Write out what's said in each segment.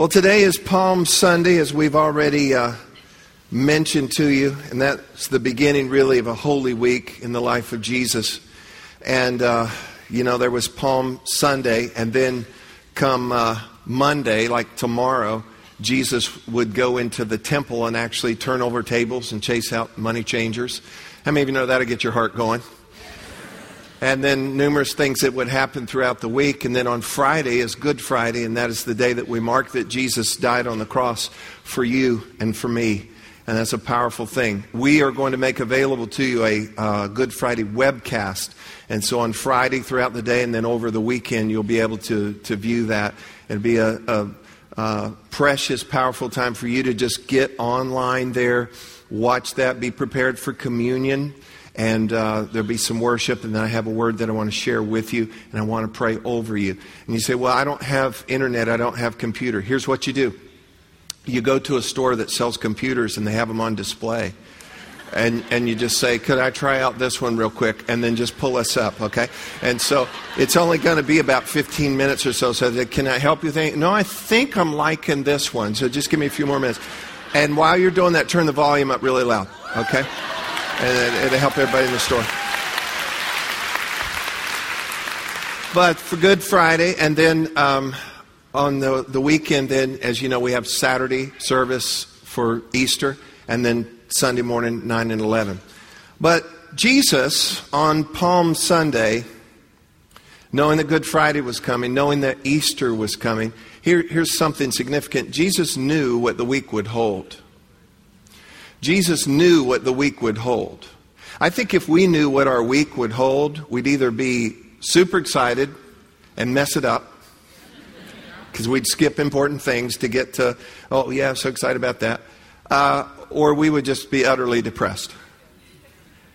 Well, today is Palm Sunday, as we've already uh, mentioned to you, and that's the beginning, really, of a holy week in the life of Jesus. And, uh, you know, there was Palm Sunday, and then come uh, Monday, like tomorrow, Jesus would go into the temple and actually turn over tables and chase out money changers. How many of you know that'll get your heart going? And then numerous things that would happen throughout the week. And then on Friday is Good Friday, and that is the day that we mark that Jesus died on the cross for you and for me. And that's a powerful thing. We are going to make available to you a uh, Good Friday webcast. And so on Friday throughout the day and then over the weekend, you'll be able to, to view that. It'll be a, a, a precious, powerful time for you to just get online there, watch that, be prepared for communion and uh, there'll be some worship, and then I have a word that I want to share with you, and I want to pray over you. And you say, Well, I don't have internet, I don't have computer. Here's what you do you go to a store that sells computers, and they have them on display. And, and you just say, Could I try out this one real quick? And then just pull us up, okay? And so it's only going to be about 15 minutes or so. So, can I help you think? No, I think I'm liking this one. So just give me a few more minutes. And while you're doing that, turn the volume up really loud, okay? And it'll help everybody in the store. But for Good Friday, and then um, on the, the weekend, then, as you know, we have Saturday service for Easter, and then Sunday morning, 9 and 11. But Jesus, on Palm Sunday, knowing that Good Friday was coming, knowing that Easter was coming, here, here's something significant. Jesus knew what the week would hold. Jesus knew what the week would hold. I think if we knew what our week would hold, we'd either be super excited and mess it up because we'd skip important things to get to, oh, yeah, I'm so excited about that. Uh, or we would just be utterly depressed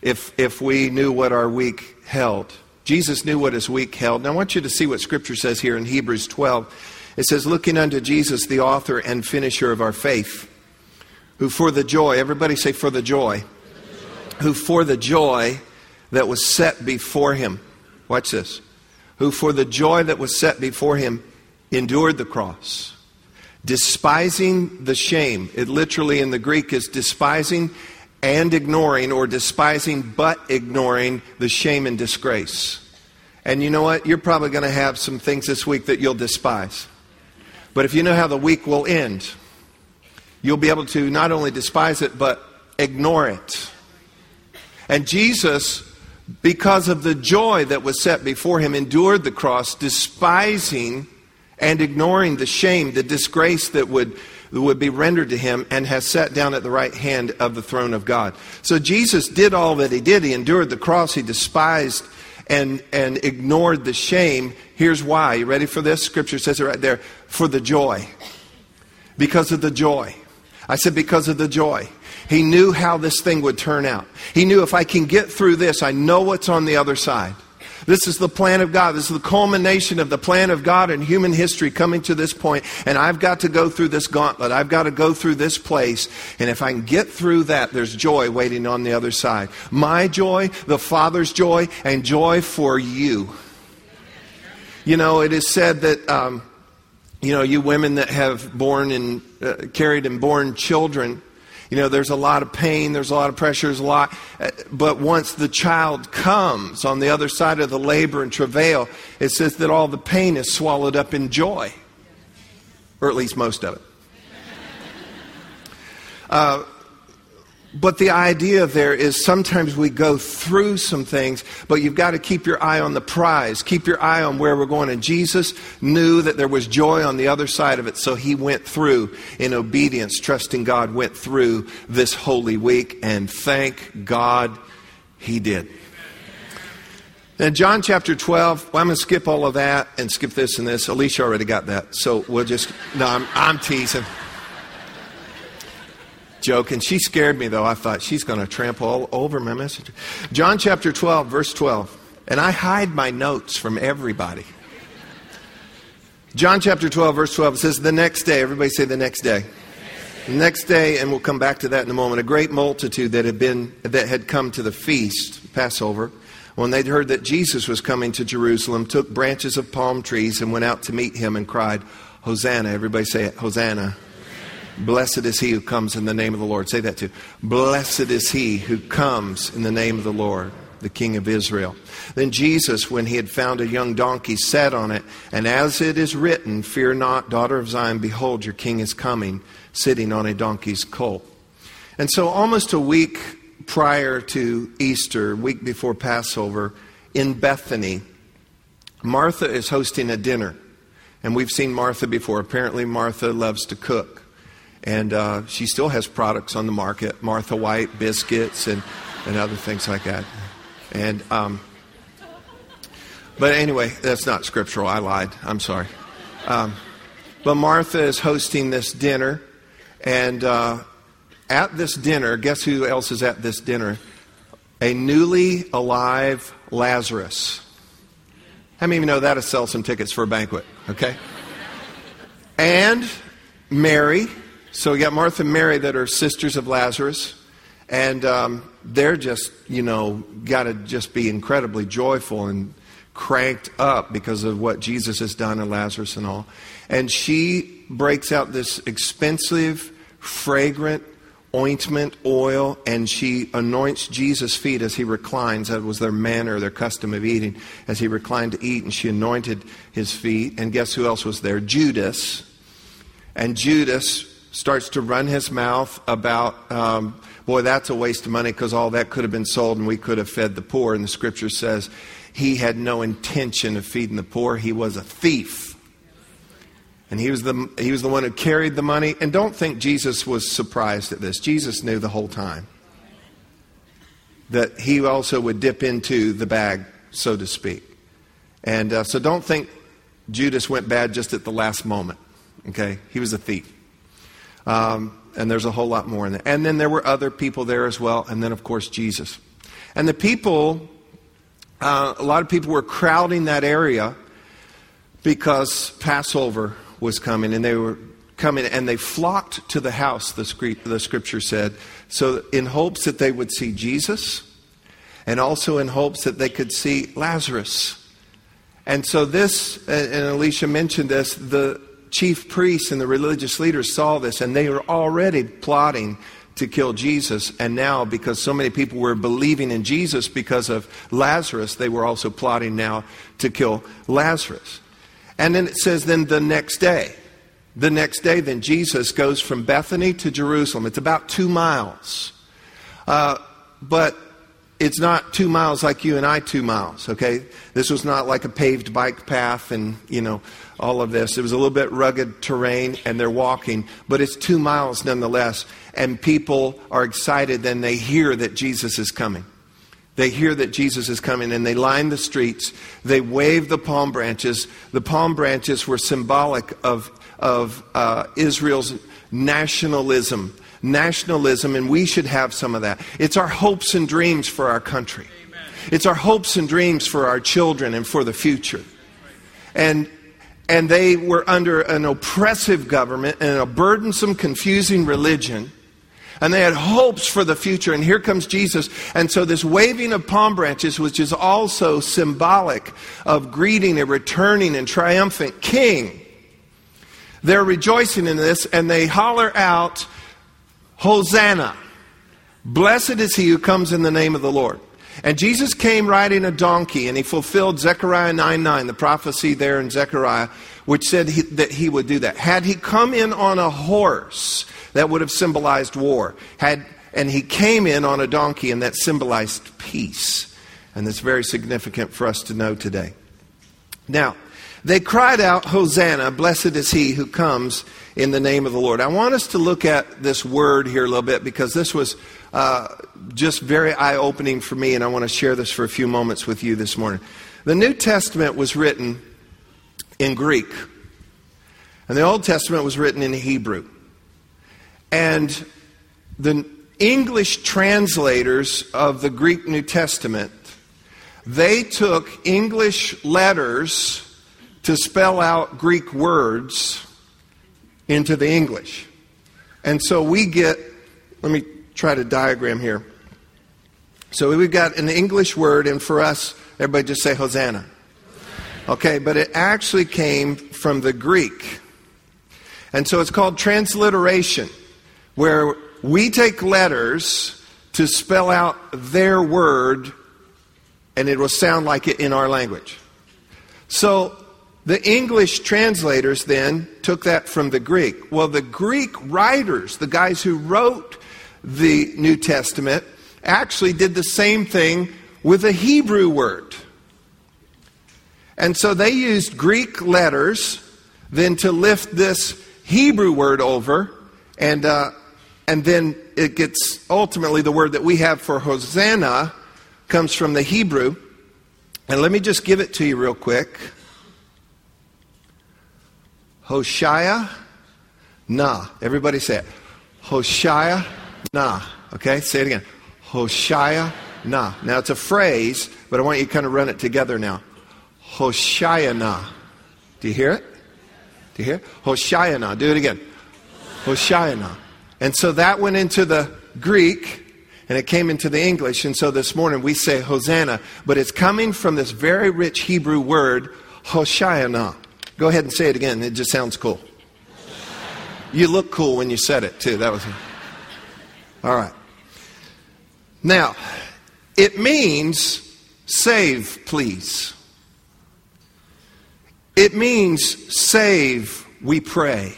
if, if we knew what our week held. Jesus knew what his week held. Now, I want you to see what Scripture says here in Hebrews 12. It says, Looking unto Jesus, the author and finisher of our faith who for the joy, everybody say for the joy, who for the joy that was set before him, watch this, who for the joy that was set before him endured the cross, despising the shame. It literally in the Greek is despising and ignoring, or despising but ignoring the shame and disgrace. And you know what? You're probably going to have some things this week that you'll despise. But if you know how the week will end, you'll be able to not only despise it, but ignore it. And Jesus, because of the joy that was set before him, endured the cross, despising and ignoring the shame, the disgrace that would, would be rendered to him, and has sat down at the right hand of the throne of God. So Jesus did all that he did. He endured the cross, he despised and, and ignored the shame. Here's why. You ready for this? Scripture says it right there for the joy. Because of the joy. I said, because of the joy. He knew how this thing would turn out. He knew if I can get through this, I know what's on the other side. This is the plan of God. This is the culmination of the plan of God in human history coming to this point. And I've got to go through this gauntlet. I've got to go through this place. And if I can get through that, there's joy waiting on the other side. My joy, the Father's joy, and joy for you. You know, it is said that. Um, you know, you women that have born and uh, carried and born children, you know, there's a lot of pain, there's a lot of pressure, there's a lot. Uh, but once the child comes on the other side of the labor and travail, it says that all the pain is swallowed up in joy, or at least most of it. Uh, but the idea there is sometimes we go through some things, but you've got to keep your eye on the prize. Keep your eye on where we're going. And Jesus knew that there was joy on the other side of it, so he went through in obedience, trusting God, went through this holy week, and thank God he did. Then John chapter 12, well, I'm going to skip all of that and skip this and this. Alicia already got that, so we'll just, no, I'm, I'm teasing joke, and she scared me though. I thought she's going to trample all over my message. John chapter 12, verse 12. And I hide my notes from everybody. John chapter 12, verse 12 says, The next day, everybody say the next day. The next day, and we'll come back to that in a moment, a great multitude that had been that had come to the feast, Passover, when they'd heard that Jesus was coming to Jerusalem, took branches of palm trees and went out to meet him and cried, Hosanna. Everybody say it. Hosanna. Blessed is he who comes in the name of the Lord. Say that too. Blessed is he who comes in the name of the Lord, the King of Israel. Then Jesus, when he had found a young donkey, sat on it, and as it is written, Fear not, daughter of Zion, behold, your king is coming, sitting on a donkey's colt. And so, almost a week prior to Easter, week before Passover, in Bethany, Martha is hosting a dinner. And we've seen Martha before. Apparently, Martha loves to cook. And uh, she still has products on the market Martha White biscuits and, and other things like that. And, um, but anyway, that's not scriptural. I lied. I'm sorry. Um, but Martha is hosting this dinner. And uh, at this dinner, guess who else is at this dinner? A newly alive Lazarus. How many of you know that to sell some tickets for a banquet? Okay? And Mary. So we got Martha and Mary that are sisters of Lazarus. And um, they're just, you know, got to just be incredibly joyful and cranked up because of what Jesus has done and Lazarus and all. And she breaks out this expensive, fragrant ointment, oil, and she anoints Jesus' feet as he reclines. That was their manner, their custom of eating. As he reclined to eat, and she anointed his feet. And guess who else was there? Judas. And Judas starts to run his mouth about, um, boy, that's a waste of money because all that could have been sold and we could have fed the poor. And the scripture says he had no intention of feeding the poor, he was a thief. And he was, the, he was the one who carried the money. And don't think Jesus was surprised at this. Jesus knew the whole time that he also would dip into the bag, so to speak. And uh, so don't think Judas went bad just at the last moment. Okay? He was a thief. Um, and there's a whole lot more in there. And then there were other people there as well. And then, of course, Jesus. And the people, uh, a lot of people were crowding that area because Passover was coming, and they were coming, and they flocked to the house, the, scripture said, so in hopes that they would see Jesus, and also in hopes that they could see Lazarus. And so, this, and Alicia mentioned this, the chief priests and the religious leaders saw this, and they were already plotting to kill Jesus. And now, because so many people were believing in Jesus because of Lazarus, they were also plotting now to kill Lazarus. And then it says, then the next day. The next day, then Jesus goes from Bethany to Jerusalem. It's about two miles. Uh, but it's not two miles like you and I, two miles, okay? This was not like a paved bike path and, you know, all of this. It was a little bit rugged terrain and they're walking, but it's two miles nonetheless. And people are excited then they hear that Jesus is coming. They hear that Jesus is coming and they line the streets. They wave the palm branches. The palm branches were symbolic of, of uh, Israel's nationalism. Nationalism, and we should have some of that. It's our hopes and dreams for our country. It's our hopes and dreams for our children and for the future. And and they were under an oppressive government and a burdensome, confusing religion and they had hopes for the future. And here comes Jesus. And so this waving of palm branches, which is also symbolic of greeting a returning and triumphant king, they're rejoicing in this and they holler out, Hosanna! Blessed is he who comes in the name of the Lord. And Jesus came riding a donkey, and he fulfilled Zechariah 9 9, the prophecy there in Zechariah, which said he, that he would do that. Had he come in on a horse, that would have symbolized war. Had, and he came in on a donkey, and that symbolized peace. And that's very significant for us to know today. Now, they cried out, Hosanna, blessed is he who comes in the name of the Lord. I want us to look at this word here a little bit because this was uh, just very eye opening for me, and I want to share this for a few moments with you this morning. The New Testament was written in Greek, and the Old Testament was written in Hebrew. And the English translators of the Greek New Testament, they took English letters to spell out Greek words into the English. And so we get, let me try to diagram here. So we've got an English word, and for us, everybody just say Hosanna. Okay, but it actually came from the Greek. And so it's called transliteration, where we take letters to spell out their word and it will sound like it in our language. So the English translators then took that from the Greek. Well, the Greek writers, the guys who wrote the New Testament, actually did the same thing with a Hebrew word. And so they used Greek letters then to lift this Hebrew word over, and, uh, and then it gets ultimately the word that we have for Hosanna comes from the Hebrew. And let me just give it to you real quick. Hoshaya na. Everybody say it. Hoshaya na. Okay, say it again. Hoshaya na. Now it's a phrase, but I want you to kind of run it together now. Hoshayana. Do you hear it? Do you hear? Hoshayana. Do it again. Hoshayana. And so that went into the Greek and it came into the English. And so this morning we say Hosanna, but it's coming from this very rich Hebrew word, Hoshayana. Go ahead and say it again. It just sounds cool. You look cool when you said it, too. That was. All right. Now, it means save, please. It means save, we pray.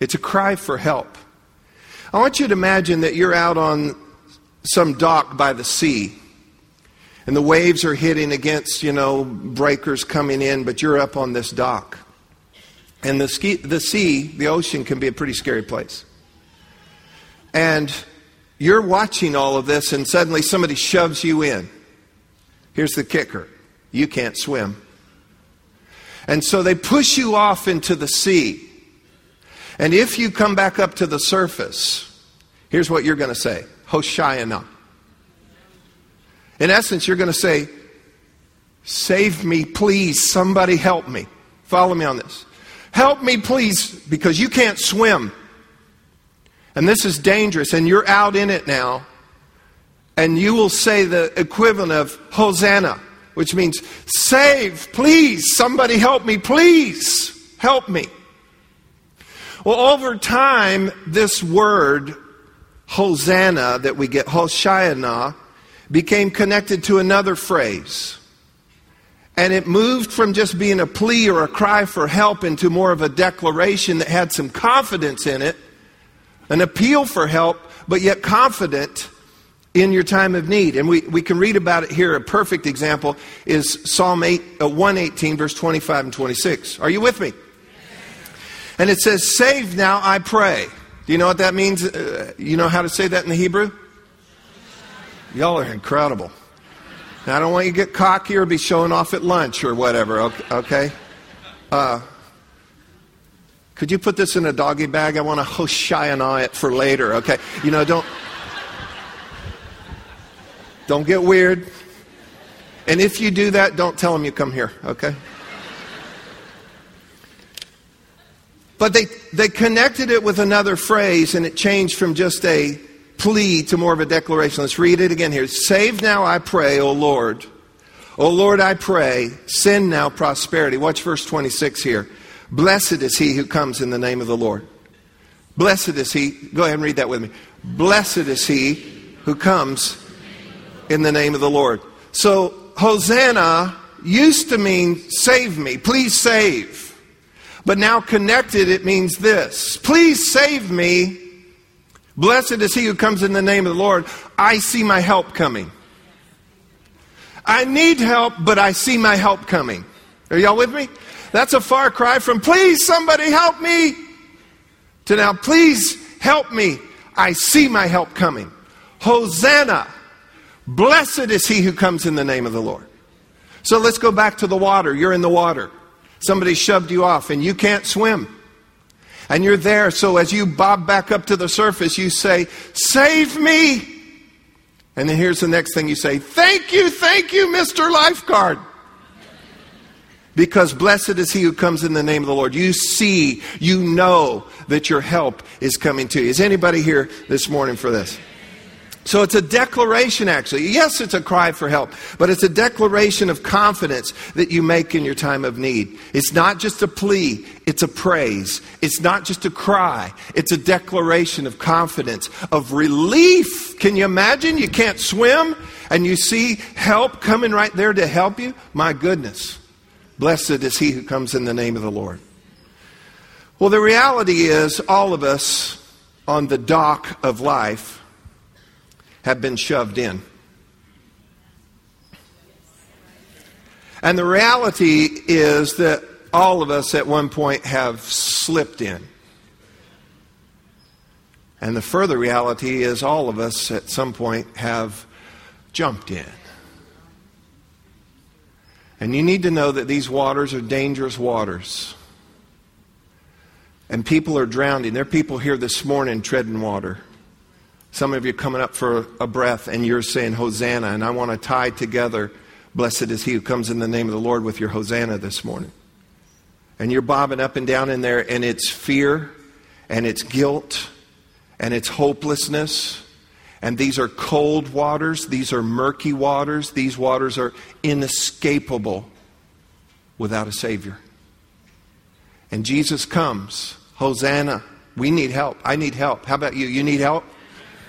It's a cry for help. I want you to imagine that you're out on some dock by the sea and the waves are hitting against, you know, breakers coming in, but you're up on this dock. And the, ski, the sea, the ocean, can be a pretty scary place. And you're watching all of this, and suddenly somebody shoves you in. Here's the kicker you can't swim. And so they push you off into the sea. And if you come back up to the surface, here's what you're going to say Hoshayana. In essence, you're going to say, Save me, please. Somebody help me. Follow me on this. Help me, please, because you can't swim. And this is dangerous, and you're out in it now. And you will say the equivalent of Hosanna which means save, please, somebody help me, please, help me. Well, over time, this word, Hosanna, that we get, Hoshayana, became connected to another phrase. And it moved from just being a plea or a cry for help into more of a declaration that had some confidence in it, an appeal for help, but yet confident in your time of need. And we, we can read about it here. A perfect example is Psalm 8, uh, 118, verse 25 and 26. Are you with me? And it says, Save now, I pray. Do you know what that means? Uh, you know how to say that in the Hebrew? Y'all are incredible. Now, I don't want you to get cocky or be showing off at lunch or whatever, okay? Uh, could you put this in a doggy bag? I want to Hoshayana it for later, okay? You know, don't. Don't get weird. And if you do that, don't tell them you come here, okay? But they, they connected it with another phrase, and it changed from just a plea to more of a declaration. Let's read it again here. Save now, I pray, O Lord. O Lord, I pray, send now prosperity. Watch verse 26 here. Blessed is he who comes in the name of the Lord. Blessed is he. Go ahead and read that with me. Blessed is he who comes in the name of the Lord. So, Hosanna used to mean save me, please save. But now connected, it means this please save me. Blessed is he who comes in the name of the Lord. I see my help coming. I need help, but I see my help coming. Are y'all with me? That's a far cry from please somebody help me to now please help me. I see my help coming. Hosanna. Blessed is he who comes in the name of the Lord. So let's go back to the water. You're in the water. Somebody shoved you off and you can't swim. And you're there, so as you bob back up to the surface, you say, Save me! And then here's the next thing you say, Thank you, thank you, Mr. Lifeguard. Because blessed is he who comes in the name of the Lord. You see, you know that your help is coming to you. Is anybody here this morning for this? So it's a declaration, actually. Yes, it's a cry for help, but it's a declaration of confidence that you make in your time of need. It's not just a plea, it's a praise. It's not just a cry, it's a declaration of confidence, of relief. Can you imagine? You can't swim and you see help coming right there to help you? My goodness. Blessed is he who comes in the name of the Lord. Well, the reality is, all of us on the dock of life have been shoved in. And the reality is that all of us at one point have slipped in. And the further reality is all of us at some point have jumped in. And you need to know that these waters are dangerous waters. And people are drowning. There are people here this morning treading water. Some of you coming up for a breath and you're saying Hosanna, and I want to tie together, blessed is he who comes in the name of the Lord with your Hosanna this morning. And you're bobbing up and down in there, and it's fear, and it's guilt, and it's hopelessness. And these are cold waters, these are murky waters, these waters are inescapable without a Savior. And Jesus comes, Hosanna. We need help. I need help. How about you? You need help?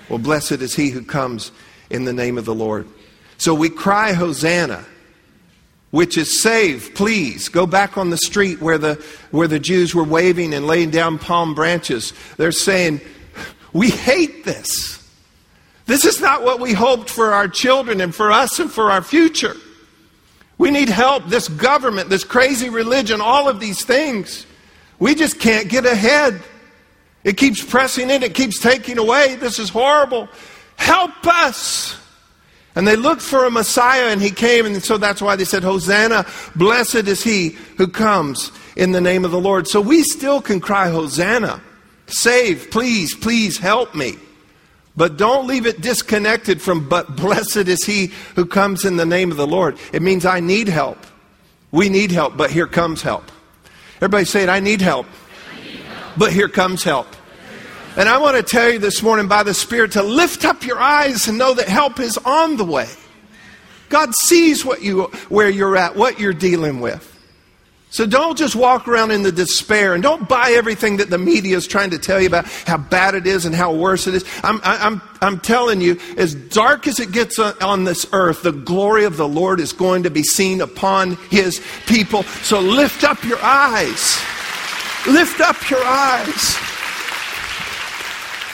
Well, blessed is he who comes in the name of the Lord. So we cry, Hosanna, which is save, please. Go back on the street where the, where the Jews were waving and laying down palm branches. They're saying, We hate this. This is not what we hoped for our children and for us and for our future. We need help. This government, this crazy religion, all of these things. We just can't get ahead. It keeps pressing in, it keeps taking away. This is horrible. Help us. And they looked for a Messiah and he came, and so that's why they said, Hosanna, blessed is he who comes in the name of the Lord. So we still can cry, Hosanna, save, please, please help me. But don't leave it disconnected from, but blessed is he who comes in the name of the Lord. It means I need help. We need help, but here comes help. Everybody say it, I need help. But here comes help. And I want to tell you this morning by the Spirit to lift up your eyes and know that help is on the way. God sees what you, where you're at, what you're dealing with. So don't just walk around in the despair and don't buy everything that the media is trying to tell you about how bad it is and how worse it is. I'm, I'm, I'm telling you, as dark as it gets on this earth, the glory of the Lord is going to be seen upon his people. So lift up your eyes. Lift up your eyes.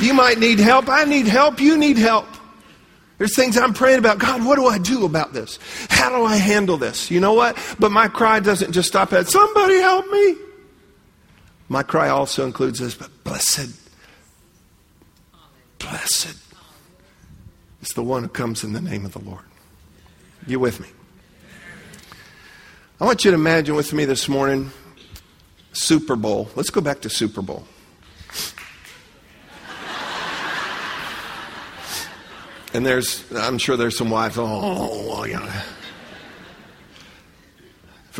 You might need help. I need help. You need help. There's things I'm praying about. God, what do I do about this? How do I handle this? You know what? But my cry doesn't just stop at somebody help me. My cry also includes this, but blessed, blessed is the one who comes in the name of the Lord. You with me? I want you to imagine with me this morning Super Bowl. Let's go back to Super Bowl. And there's, I'm sure there's some wives, oh, well, yeah.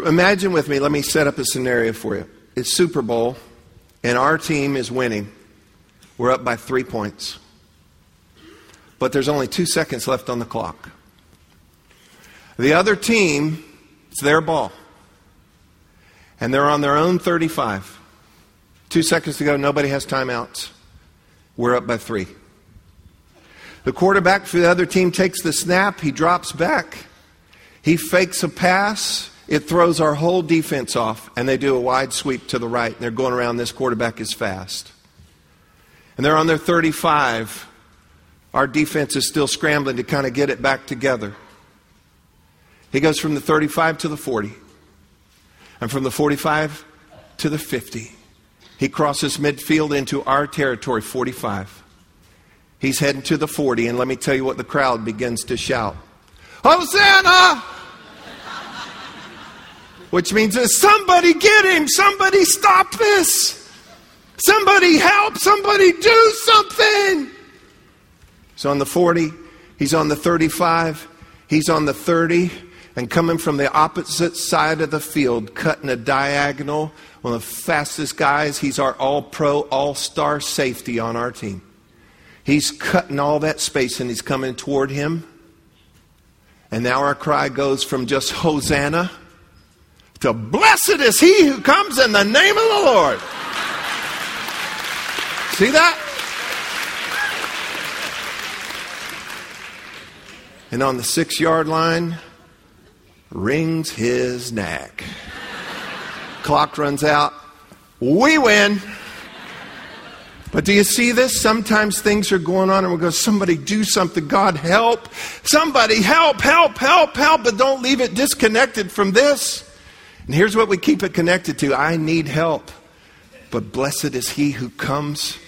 Imagine with me, let me set up a scenario for you. It's Super Bowl, and our team is winning. We're up by three points. But there's only two seconds left on the clock. The other team, it's their ball. And they're on their own 35. Two seconds to go, nobody has timeouts. We're up by three. The quarterback for the other team takes the snap, he drops back, he fakes a pass, it throws our whole defense off, and they do a wide sweep to the right, and they're going around. This quarterback is fast. And they're on their 35. Our defense is still scrambling to kind of get it back together. He goes from the 35 to the 40, and from the 45 to the 50. He crosses midfield into our territory, 45. He's heading to the 40, and let me tell you what the crowd begins to shout Hosanna! Which means somebody get him, somebody stop this, somebody help, somebody do something. He's on the 40, he's on the 35, he's on the 30, and coming from the opposite side of the field, cutting a diagonal, one of the fastest guys. He's our all pro, all star safety on our team. He's cutting all that space and he's coming toward him. And now our cry goes from just Hosanna to Blessed is he who comes in the name of the Lord. See that? And on the six yard line, wrings his neck. Clock runs out. We win. But do you see this? Sometimes things are going on and we go, somebody do something. God help. Somebody help, help, help, help. But don't leave it disconnected from this. And here's what we keep it connected to I need help. But blessed is he who comes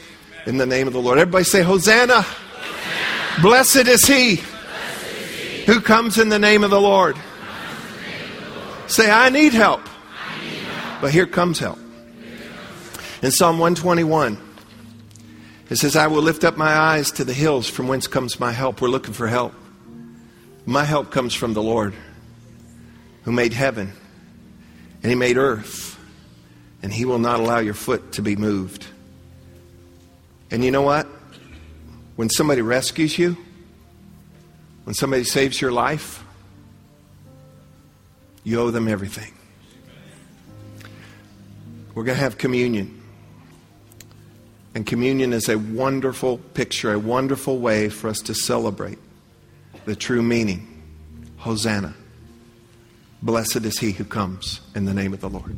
in the name of the Lord. Everybody say, Hosanna. Hosanna. Blessed, is blessed is he who comes in the name of the Lord. Say, I need help. But here comes help. In Psalm 121, it says, I will lift up my eyes to the hills from whence comes my help. We're looking for help. My help comes from the Lord who made heaven and he made earth and he will not allow your foot to be moved. And you know what? When somebody rescues you, when somebody saves your life, you owe them everything. We're going to have communion. And communion is a wonderful picture, a wonderful way for us to celebrate the true meaning. Hosanna. Blessed is he who comes in the name of the Lord.